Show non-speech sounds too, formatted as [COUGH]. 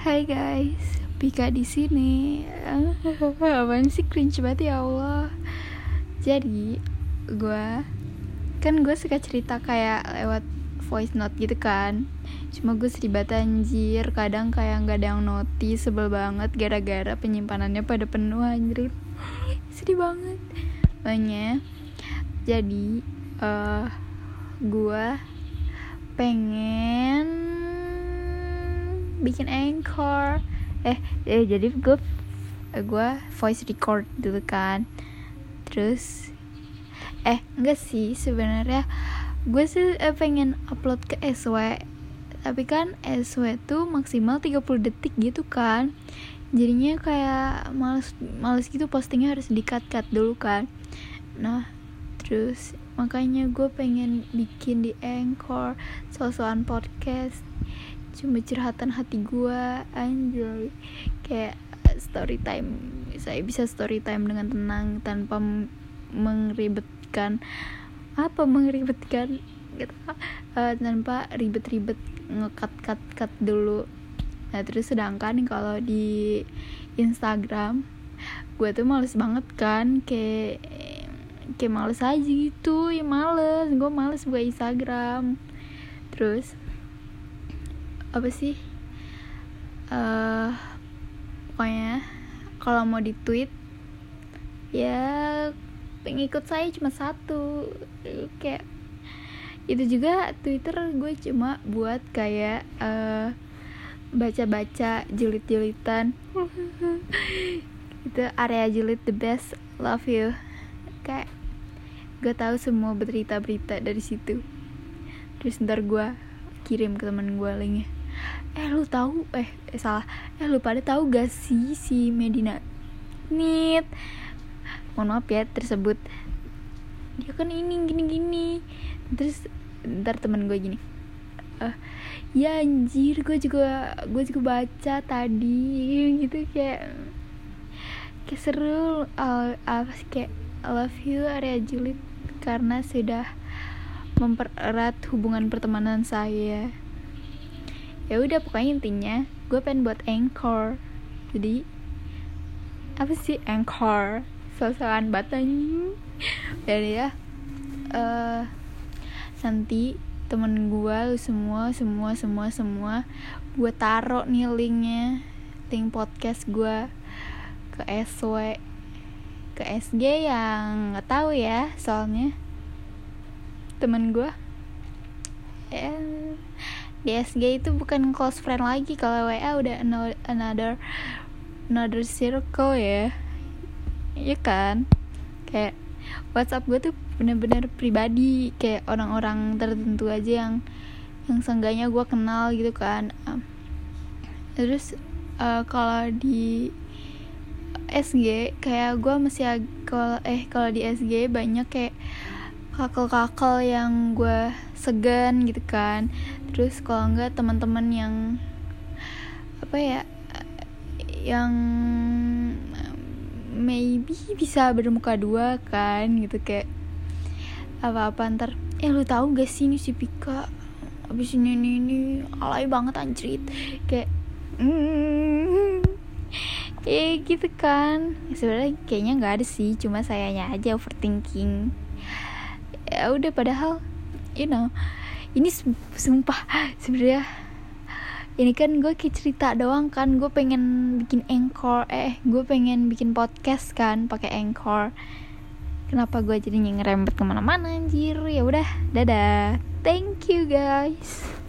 Hai guys, Pika di sini. [LAUGHS] Apaan sih cringe banget ya Allah. Jadi, gue kan gue suka cerita kayak lewat voice note gitu kan. Cuma gue sedih banget anjir, kadang kayak nggak ada yang notice, sebel banget gara-gara penyimpanannya pada penuh anjir. [LAUGHS] sedih banget. Makanya, jadi uh, gue pengen bikin anchor. Eh, eh jadi gue gue voice record dulu kan. Terus eh enggak sih sebenarnya. Gue sih eh, pengen upload ke SW tapi kan SW tuh maksimal 30 detik gitu kan. Jadinya kayak males males gitu postingnya harus di cut dulu kan. Nah terus makanya gue pengen bikin di Anchor soal-soal podcast cuma curhatan hati gue anjay. Kayak story time saya bisa story time dengan tenang tanpa mengribetkan apa mengribetkan gitu. Uh, tanpa ribet-ribet ngekat cut cut dulu. Nah terus sedangkan kalau di Instagram gue tuh males banget kan kayak kayak males aja gitu ya males. Gue males buka Instagram. Terus apa sih? Uh, pokoknya kalau mau di tweet ya pengikut saya cuma satu. Kayak itu juga Twitter gue cuma buat kayak uh, baca-baca julid-julitan. Itu area julid the best. Love you. Kayak gue tahu semua berita-berita dari situ. Terus ntar gue kirim ke teman gue linknya eh lu tahu eh, eh salah. Eh lu pada tahu gak sih si Medina Nit mohon maaf ya tersebut. Dia kan ini gini gini. Terus ntar temen gue gini. Uh, ya anjir gue juga gue juga baca tadi gitu kayak kayak seru uh, apa sih kayak love you area julid karena sudah mempererat hubungan pertemanan saya ya udah pokoknya intinya gue pengen buat anchor. Jadi apa sih anchor? Sosokan batanya [LAUGHS] jadi ya. Uh, nanti temen gue lu semua semua semua semua gue taruh nih linknya. Link podcast gue ke SW ke SG yang nggak tahu ya soalnya temen gue and di SG itu bukan close friend lagi. Kalau WA udah another another circle ya. Iya kan? Kayak WhatsApp gue tuh bener-bener pribadi. Kayak orang-orang tertentu aja yang yang seenggaknya gue kenal gitu kan. Terus uh, kalau di SG kayak gue masih kalau eh kalau di SG banyak kayak kakel-kakel yang gue segan gitu kan. Terus kalau enggak teman-teman yang apa ya yang maybe bisa bermuka dua kan gitu kayak apa-apa ntar eh lu tahu gak sih ini si Pika? Abis ini ini, ini alay banget anjrit. Kayak mm, eh gitu kan. Ya, sebenarnya kayaknya nggak ada sih cuma sayanya aja overthinking ya udah padahal you know ini sumpah sebenarnya ini kan gue cerita doang kan gue pengen bikin anchor eh gue pengen bikin podcast kan pakai anchor. Kenapa gue jadi ngerembet ke mana-mana anjir? Ya udah dadah. Thank you guys